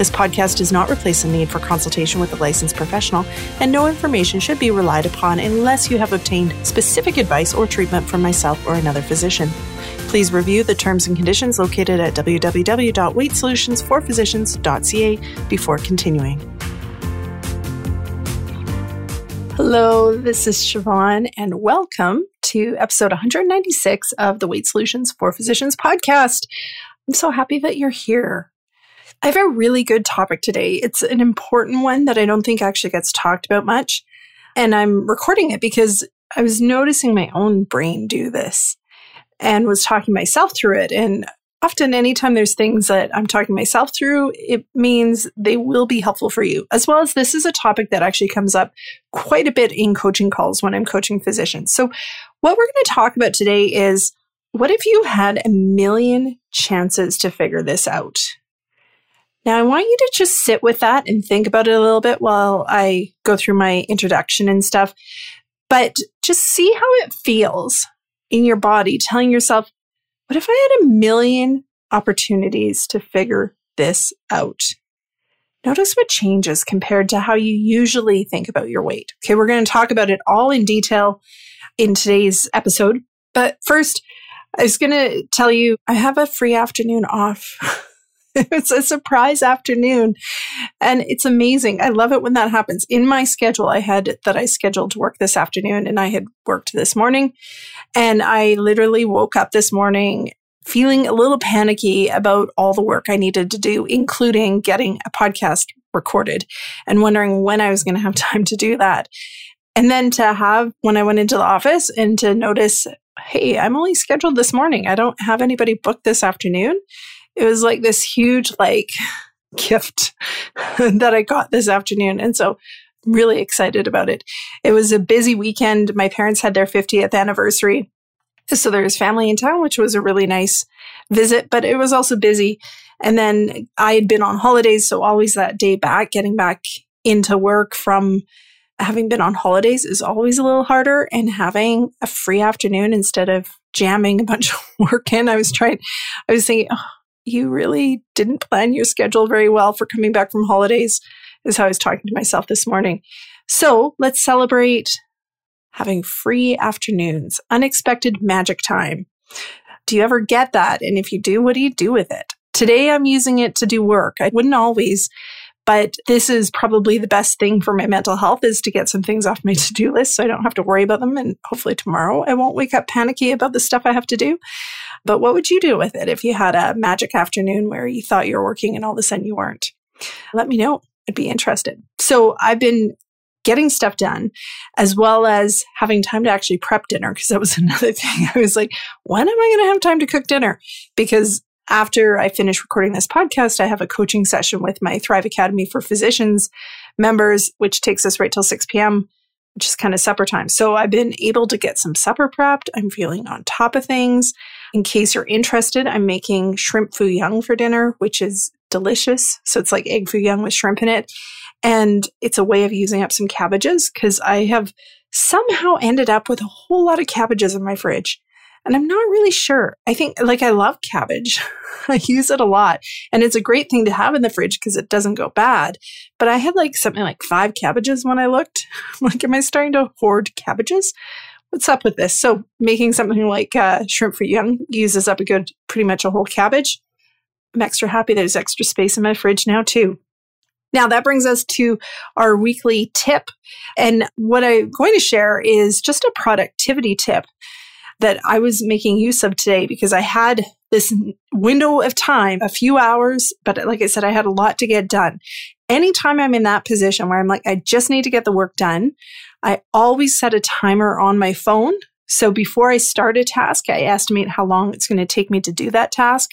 This podcast does not replace the need for consultation with a licensed professional, and no information should be relied upon unless you have obtained specific advice or treatment from myself or another physician. Please review the terms and conditions located at www.weightsolutionsforphysicians.ca before continuing. Hello, this is Siobhan, and welcome to episode 196 of the Weight Solutions for Physicians podcast. I'm so happy that you're here. I have a really good topic today. It's an important one that I don't think actually gets talked about much. And I'm recording it because I was noticing my own brain do this and was talking myself through it. And often, anytime there's things that I'm talking myself through, it means they will be helpful for you. As well as this is a topic that actually comes up quite a bit in coaching calls when I'm coaching physicians. So, what we're going to talk about today is what if you had a million chances to figure this out? Now, I want you to just sit with that and think about it a little bit while I go through my introduction and stuff. But just see how it feels in your body, telling yourself, what if I had a million opportunities to figure this out? Notice what changes compared to how you usually think about your weight. Okay, we're going to talk about it all in detail in today's episode. But first, I was going to tell you I have a free afternoon off. it's a surprise afternoon and it's amazing. I love it when that happens. In my schedule, I had that I scheduled to work this afternoon and I had worked this morning. And I literally woke up this morning feeling a little panicky about all the work I needed to do, including getting a podcast recorded and wondering when I was going to have time to do that. And then to have when I went into the office and to notice, hey, I'm only scheduled this morning. I don't have anybody booked this afternoon it was like this huge like gift that I got this afternoon. And so really excited about it. It was a busy weekend. My parents had their 50th anniversary. So there was family in town, which was a really nice visit, but it was also busy. And then I had been on holidays. So always that day back, getting back into work from having been on holidays is always a little harder. And having a free afternoon instead of jamming a bunch of work in, I was trying, I was thinking, oh, you really didn't plan your schedule very well for coming back from holidays, is how I was talking to myself this morning. So let's celebrate having free afternoons, unexpected magic time. Do you ever get that? And if you do, what do you do with it? Today, I'm using it to do work. I wouldn't always, but this is probably the best thing for my mental health is to get some things off my to-do list so I don't have to worry about them. And hopefully tomorrow I won't wake up panicky about the stuff I have to do. But what would you do with it if you had a magic afternoon where you thought you were working and all of a sudden you weren't? Let me know. I'd be interested. So I've been getting stuff done as well as having time to actually prep dinner because that was another thing. I was like, when am I going to have time to cook dinner? Because after I finish recording this podcast, I have a coaching session with my Thrive Academy for Physicians members, which takes us right till 6 p.m which is kind of supper time. So I've been able to get some supper prepped. I'm feeling on top of things. In case you're interested, I'm making shrimp foo young for dinner, which is delicious. So it's like egg foo young with shrimp in it. And it's a way of using up some cabbages because I have somehow ended up with a whole lot of cabbages in my fridge. And I'm not really sure. I think, like, I love cabbage. I use it a lot. And it's a great thing to have in the fridge because it doesn't go bad. But I had like something like five cabbages when I looked. like, am I starting to hoard cabbages? What's up with this? So, making something like uh, shrimp foo young uses up a good, pretty much a whole cabbage. I'm extra happy there's extra space in my fridge now, too. Now, that brings us to our weekly tip. And what I'm going to share is just a productivity tip that I was making use of today because I had this window of time, a few hours, but uh, like I said, I had a lot to get done. Anytime I'm in that position where I'm like, I just need to get the work done, I always set a timer on my phone. So before I start a task, I estimate how long it's going to take me to do that task.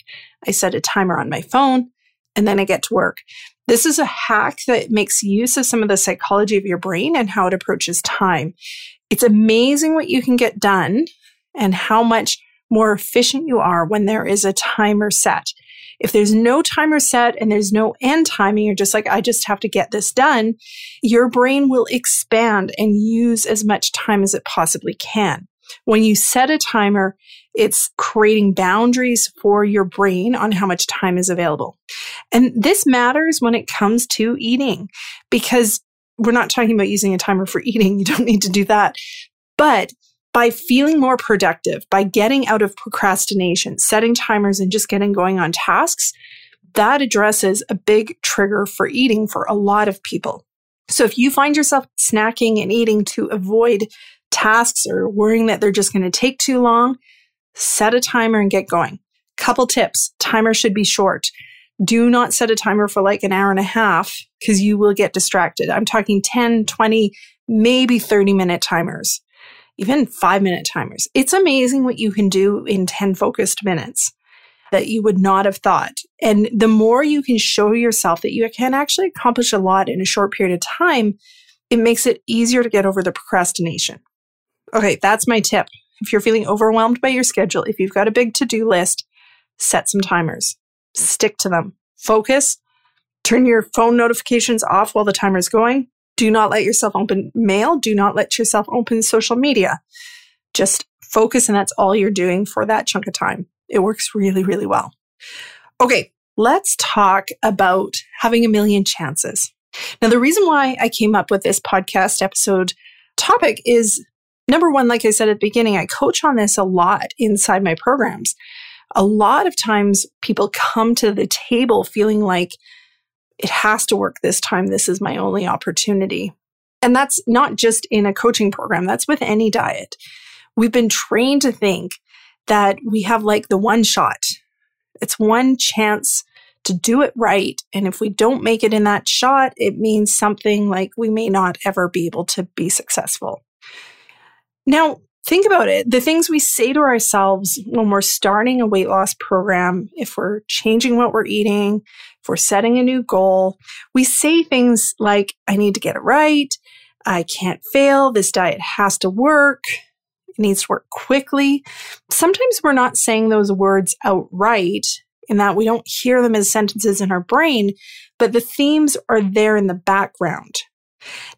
I set a timer on my phone and then I get to work. This is a hack that makes use of some of the psychology of your brain and how it approaches time. It's amazing what you can get done and how much more efficient you are when there is a timer set. If there's no timer set and there's no end timing, you're just like, I just have to get this done. Your brain will expand and use as much time as it possibly can. When you set a timer, it's creating boundaries for your brain on how much time is available. And this matters when it comes to eating because we're not talking about using a timer for eating. You don't need to do that. But by feeling more productive, by getting out of procrastination, setting timers and just getting going on tasks, that addresses a big trigger for eating for a lot of people. So if you find yourself snacking and eating to avoid tasks or worrying that they're just going to take too long, set a timer and get going. Couple tips. Timer should be short. Do not set a timer for like an hour and a half because you will get distracted. I'm talking 10, 20, maybe 30 minute timers even five minute timers. It's amazing what you can do in 10 focused minutes that you would not have thought. And the more you can show yourself that you can actually accomplish a lot in a short period of time, it makes it easier to get over the procrastination. Okay, that's my tip. If you're feeling overwhelmed by your schedule, if you've got a big to do list, set some timers, stick to them, focus, turn your phone notifications off while the timer is going, do not let yourself open mail. Do not let yourself open social media. Just focus, and that's all you're doing for that chunk of time. It works really, really well. Okay, let's talk about having a million chances. Now, the reason why I came up with this podcast episode topic is number one, like I said at the beginning, I coach on this a lot inside my programs. A lot of times people come to the table feeling like it has to work this time. This is my only opportunity. And that's not just in a coaching program, that's with any diet. We've been trained to think that we have like the one shot. It's one chance to do it right. And if we don't make it in that shot, it means something like we may not ever be able to be successful. Now, think about it. The things we say to ourselves when we're starting a weight loss program, if we're changing what we're eating, if we're setting a new goal, we say things like, I need to get it right. I can't fail. This diet has to work. It needs to work quickly. Sometimes we're not saying those words outright in that we don't hear them as sentences in our brain, but the themes are there in the background.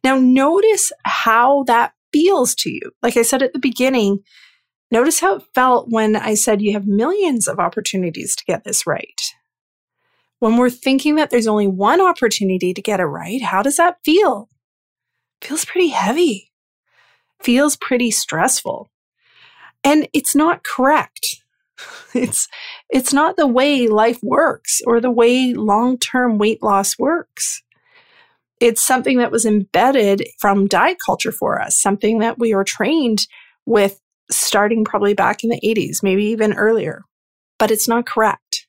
Now, notice how that feels to you. Like I said at the beginning, notice how it felt when I said you have millions of opportunities to get this right. When we're thinking that there's only one opportunity to get it right, how does that feel? Feels pretty heavy. Feels pretty stressful. And it's not correct. It's it's not the way life works or the way long-term weight loss works. It's something that was embedded from diet culture for us, something that we were trained with starting probably back in the 80s, maybe even earlier. But it's not correct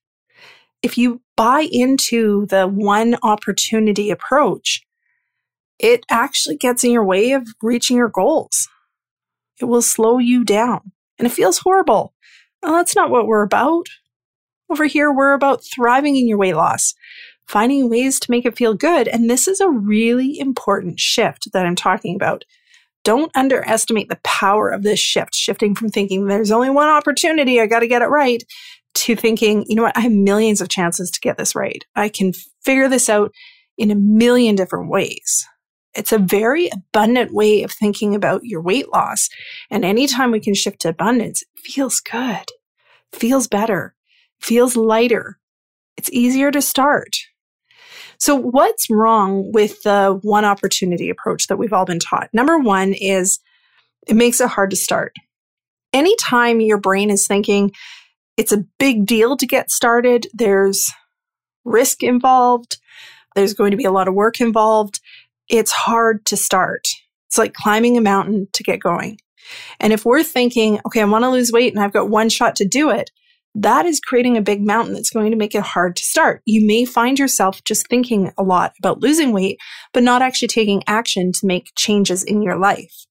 if you buy into the one opportunity approach, it actually gets in your way of reaching your goals. It will slow you down and it feels horrible. Well, that's not what we're about. Over here, we're about thriving in your weight loss, finding ways to make it feel good. And this is a really important shift that I'm talking about. Don't underestimate the power of this shift, shifting from thinking there's only one opportunity, I got to get it right, to thinking, you know what, I have millions of chances to get this right. I can figure this out in a million different ways. It's a very abundant way of thinking about your weight loss. And anytime we can shift to abundance, it feels good, feels better, feels lighter. It's easier to start. So, what's wrong with the one opportunity approach that we've all been taught? Number one is it makes it hard to start. Anytime your brain is thinking, it's a big deal to get started. There's risk involved. There's going to be a lot of work involved. It's hard to start. It's like climbing a mountain to get going. And if we're thinking, okay, I want to lose weight and I've got one shot to do it, that is creating a big mountain that's going to make it hard to start. You may find yourself just thinking a lot about losing weight, but not actually taking action to make changes in your life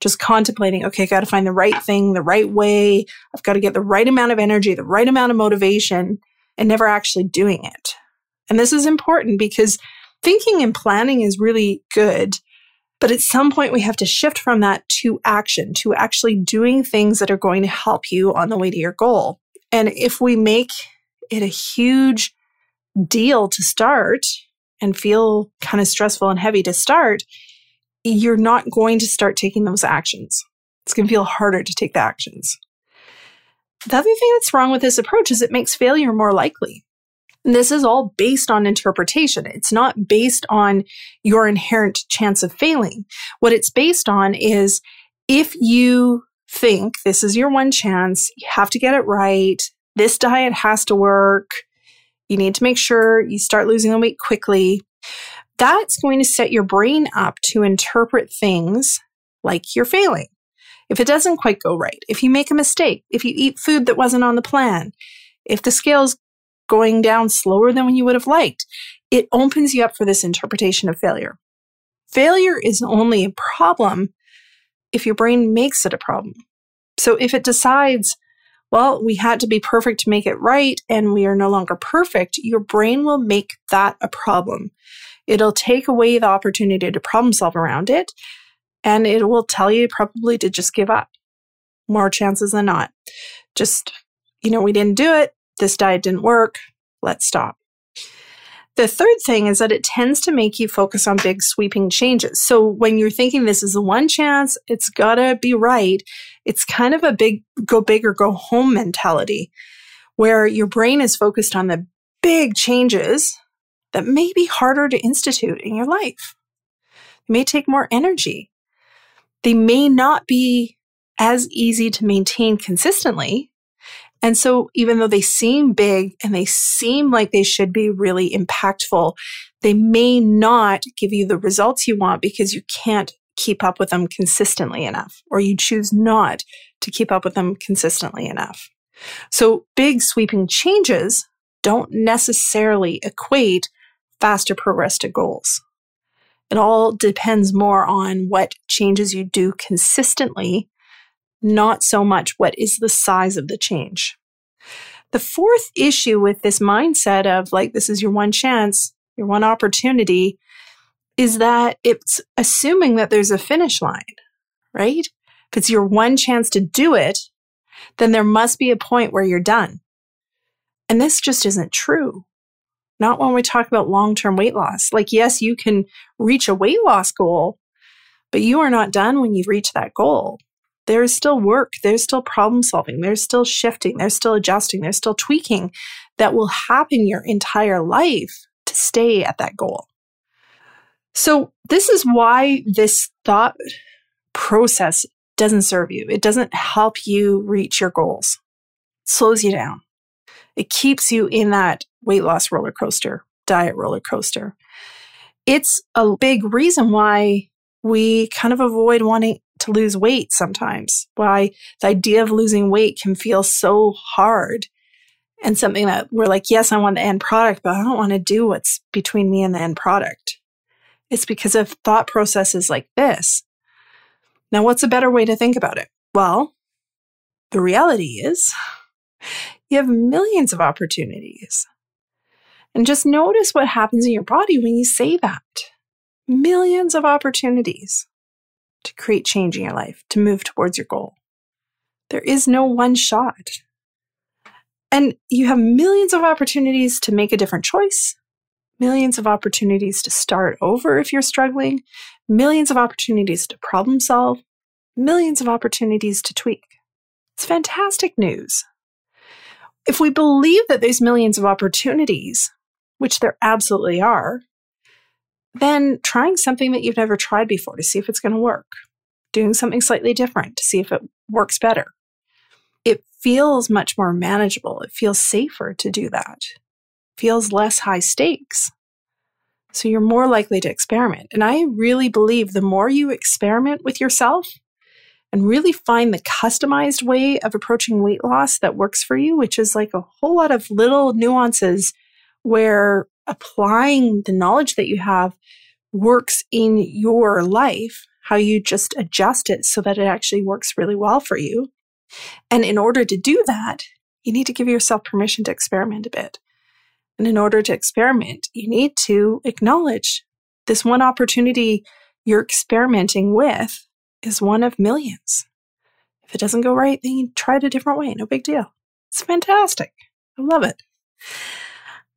just contemplating, okay, I got to find the right thing, the right way. I've got to get the right amount of energy, the right amount of motivation, and never actually doing it. And this is important because thinking and planning is really good. But at some point, we have to shift from that to action, to actually doing things that are going to help you on the way to your goal. And if we make it a huge deal to start and feel kind of stressful and heavy to start, you're not going to start taking those actions. It's going to feel harder to take the actions. The other thing that's wrong with this approach is it makes failure more likely. And this is all based on interpretation. It's not based on your inherent chance of failing. What it's based on is if you think this is your one chance, you have to get it right, this diet has to work, you need to make sure you start losing the weight quickly. That's going to set your brain up to interpret things like you're failing. If it doesn't quite go right, if you make a mistake, if you eat food that wasn't on the plan, if the scale's going down slower than you would have liked, it opens you up for this interpretation of failure. Failure is only a problem if your brain makes it a problem. So if it decides, well, we had to be perfect to make it right and we are no longer perfect, your brain will make that a problem. It'll take away the opportunity to problem solve around it and it will tell you probably to just give up more chances than not. Just, you know, we didn't do it. This diet didn't work. Let's stop. The third thing is that it tends to make you focus on big sweeping changes. So when you're thinking this is the one chance, it's gotta be right. It's kind of a big go big or go home mentality where your brain is focused on the big changes that may be harder to institute in your life. They may take more energy. They may not be as easy to maintain consistently and so, even though they seem big and they seem like they should be really impactful, they may not give you the results you want because you can't keep up with them consistently enough, or you choose not to keep up with them consistently enough. So, big sweeping changes don't necessarily equate faster progress to goals. It all depends more on what changes you do consistently not so much what is the size of the change. The fourth issue with this mindset of like, this is your one chance, your one opportunity, is that it's assuming that there's a finish line, right? If it's your one chance to do it, then there must be a point where you're done. And this just isn't true. Not when we talk about long term weight loss. Like, yes, you can reach a weight loss goal, but you are not done when you reach that goal there's still work, there's still problem solving, there's still shifting, there's still adjusting, there's still tweaking that will happen your entire life to stay at that goal. So, this is why this thought process doesn't serve you. It doesn't help you reach your goals. It slows you down. It keeps you in that weight loss roller coaster, diet roller coaster. It's a big reason why we kind of avoid wanting to lose weight sometimes, why the idea of losing weight can feel so hard and something that we're like, yes, I want the end product, but I don't want to do what's between me and the end product. It's because of thought processes like this. Now, what's a better way to think about it? Well, the reality is you have millions of opportunities. And just notice what happens in your body when you say that. Millions of opportunities to create change in your life, to move towards your goal. There is no one shot. And you have millions of opportunities to make a different choice, millions of opportunities to start over if you're struggling, millions of opportunities to problem solve, millions of opportunities to tweak. It's fantastic news. If we believe that there's millions of opportunities, which there absolutely are, then trying something that you've never tried before to see if it's going to work, doing something slightly different to see if it works better. It feels much more manageable. It feels safer to do that. Feels less high stakes. So you're more likely to experiment. And I really believe the more you experiment with yourself and really find the customized way of approaching weight loss that works for you, which is like a whole lot of little nuances where applying the knowledge that you have works in your life, how you just adjust it so that it actually works really well for you. And in order to do that, you need to give yourself permission to experiment a bit. And in order to experiment, you need to acknowledge this one opportunity you're experimenting with is one of millions. If it doesn't go right, then you try it a different way. No big deal. It's fantastic. I love it.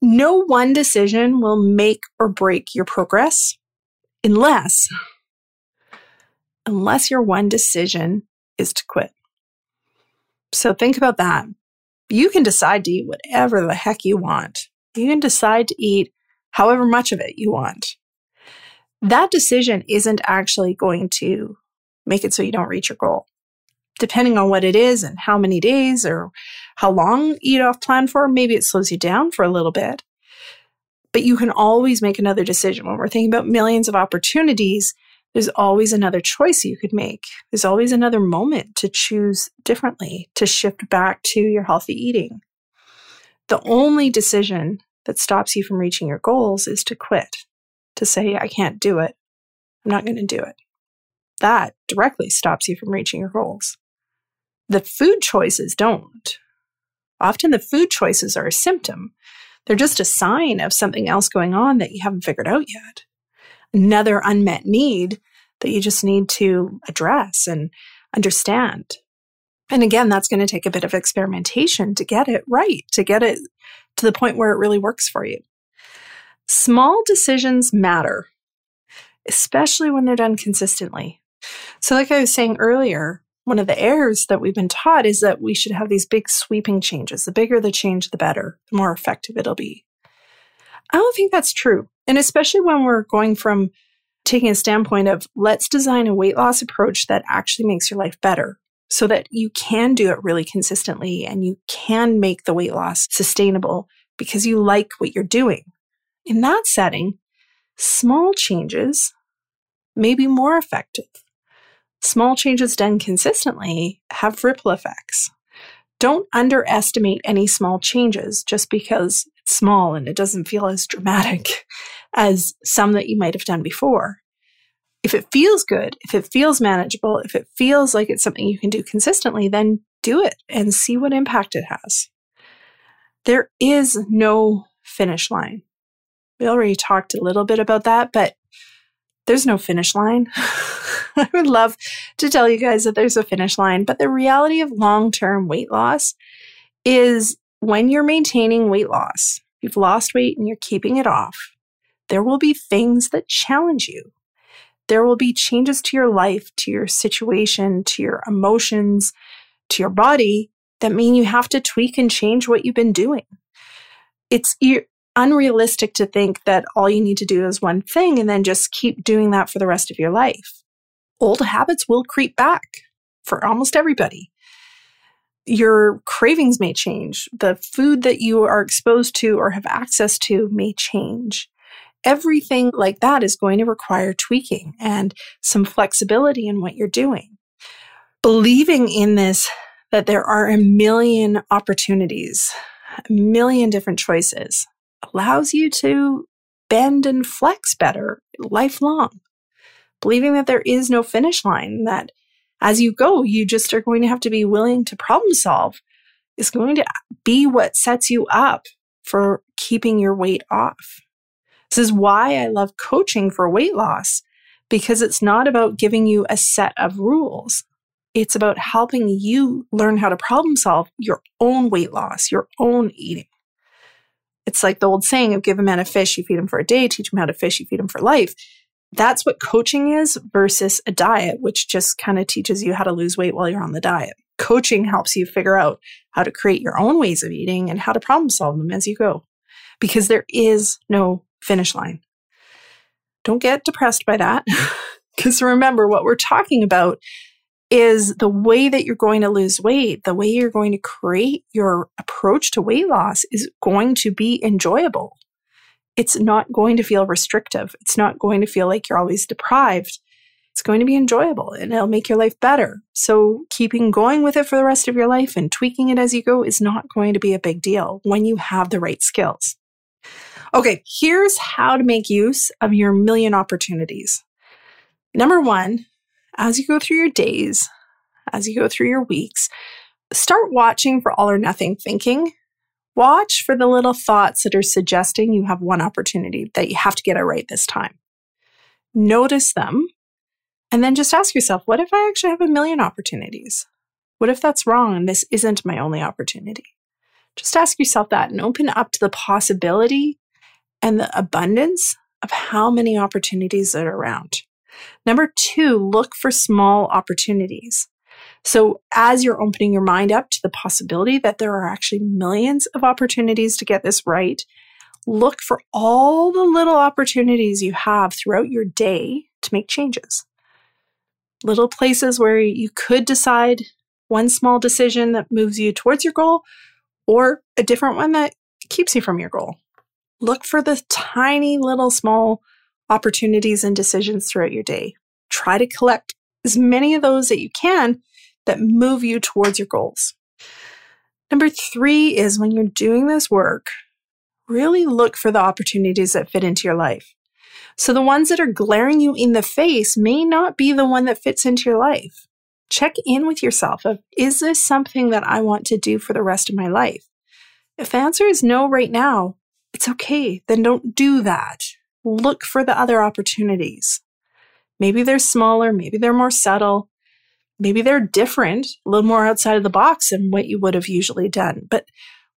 No one decision will make or break your progress unless unless your one decision is to quit. So think about that. You can decide to eat whatever the heck you want. You can decide to eat however much of it you want. That decision isn't actually going to make it so you don't reach your goal. Depending on what it is and how many days or how long eat off plan for, maybe it slows you down for a little bit. But you can always make another decision. When we're thinking about millions of opportunities, there's always another choice you could make. There's always another moment to choose differently, to shift back to your healthy eating. The only decision that stops you from reaching your goals is to quit, to say, I can't do it. I'm not going to do it. That directly stops you from reaching your goals. The food choices don't. Often the food choices are a symptom. They're just a sign of something else going on that you haven't figured out yet another unmet need that you just need to address and understand. And again, that's going to take a bit of experimentation to get it right, to get it to the point where it really works for you. Small decisions matter, especially when they're done consistently. So, like I was saying earlier, one of the errors that we've been taught is that we should have these big sweeping changes. The bigger the change, the better, the more effective it'll be. I don't think that's true. And especially when we're going from taking a standpoint of let's design a weight loss approach that actually makes your life better so that you can do it really consistently and you can make the weight loss sustainable because you like what you're doing. In that setting, small changes may be more effective. Small changes done consistently have ripple effects. Don't underestimate any small changes just because it's small and it doesn't feel as dramatic as some that you might have done before. If it feels good, if it feels manageable, if it feels like it's something you can do consistently, then do it and see what impact it has. There is no finish line. We already talked a little bit about that, but there's no finish line. I would love to tell you guys that there's a finish line, but the reality of long term weight loss is when you're maintaining weight loss, you've lost weight and you're keeping it off, there will be things that challenge you. There will be changes to your life, to your situation, to your emotions, to your body that mean you have to tweak and change what you've been doing. It's unrealistic to think that all you need to do is one thing and then just keep doing that for the rest of your life. Old habits will creep back for almost everybody. Your cravings may change. The food that you are exposed to or have access to may change everything like that is going to require tweaking and some flexibility in what you're doing. Believing in this, that there are a million opportunities, a million different choices, allows you to bend and flex better lifelong. Believing that there is no finish line, that as you go, you just are going to have to be willing to problem solve, is going to be what sets you up for keeping your weight off. This is why I love coaching for weight loss because it's not about giving you a set of rules. It's about helping you learn how to problem solve your own weight loss, your own eating. It's like the old saying of give a man a fish, you feed him for a day, teach him how to fish, you feed him for life. That's what coaching is versus a diet, which just kind of teaches you how to lose weight while you're on the diet. Coaching helps you figure out how to create your own ways of eating and how to problem solve them as you go because there is no finish line. Don't get depressed by that. Because remember, what we're talking about is the way that you're going to lose weight, the way you're going to create your approach to weight loss is going to be enjoyable. It's not going to feel restrictive. It's not going to feel like you're always deprived. It's going to be enjoyable and it'll make your life better. So, keeping going with it for the rest of your life and tweaking it as you go is not going to be a big deal when you have the right skills. Okay, here's how to make use of your million opportunities. Number one, as you go through your days, as you go through your weeks, start watching for all or nothing thinking. Watch for the little thoughts that are suggesting you have one opportunity that you have to get it right this time. Notice them And then just ask yourself, what if I actually have a million opportunities? What if that's wrong and this isn't my only opportunity? Just ask yourself that and open up to the possibility and the abundance of how many opportunities that are around. Number two, look for small opportunities. So, as you're opening your mind up to the possibility that there are actually millions of opportunities to get this right, look for all the little opportunities you have throughout your day to make changes. Little places where you could decide one small decision that moves you towards your goal or a different one that keeps you from your goal. Look for the tiny little small opportunities and decisions throughout your day. Try to collect as many of those that you can that move you towards your goals. Number three is when you're doing this work, really look for the opportunities that fit into your life. So the ones that are glaring you in the face may not be the one that fits into your life. Check in with yourself of is this something that I want to do for the rest of my life? If the answer is no right now, it's okay. Then don't do that. Look for the other opportunities. Maybe they're smaller, maybe they're more subtle, maybe they're different, a little more outside of the box than what you would have usually done. But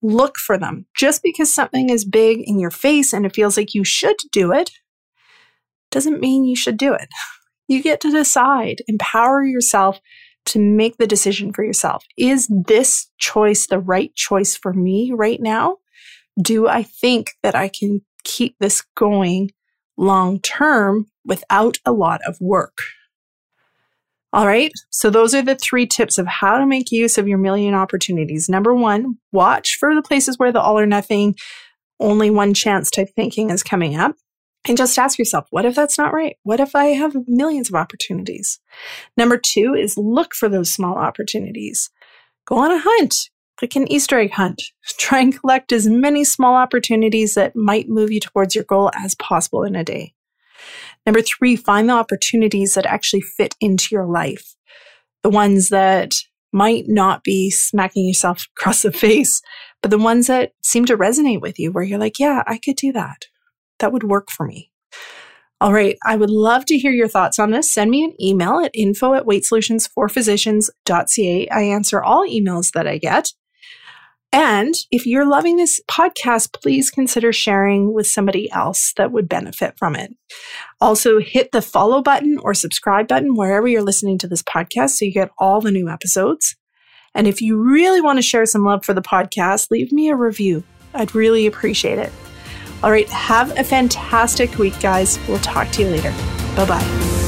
look for them. Just because something is big in your face and it feels like you should do it doesn't mean you should do it. You get to decide, empower yourself to make the decision for yourself. Is this choice the right choice for me right now? Do I think that I can keep this going long term without a lot of work? All right. So those are the three tips of how to make use of your million opportunities. Number one, watch for the places where the all or nothing, only one chance type thinking is coming up. And just ask yourself, what if that's not right? What if I have millions of opportunities? Number two is look for those small opportunities. Go on a hunt, like an Easter egg hunt. Try and collect as many small opportunities that might move you towards your goal as possible in a day. Number three, find the opportunities that actually fit into your life. The ones that might not be smacking yourself across the face, but the ones that seem to resonate with you where you're like, yeah, I could do that. That would work for me. All right. I would love to hear your thoughts on this. Send me an email at info at weightsolutionsforphysicians.ca. I answer all emails that I get. And if you're loving this podcast, please consider sharing with somebody else that would benefit from it. Also, hit the follow button or subscribe button wherever you're listening to this podcast so you get all the new episodes. And if you really want to share some love for the podcast, leave me a review. I'd really appreciate it. All right, have a fantastic week, guys. We'll talk to you later. Bye bye.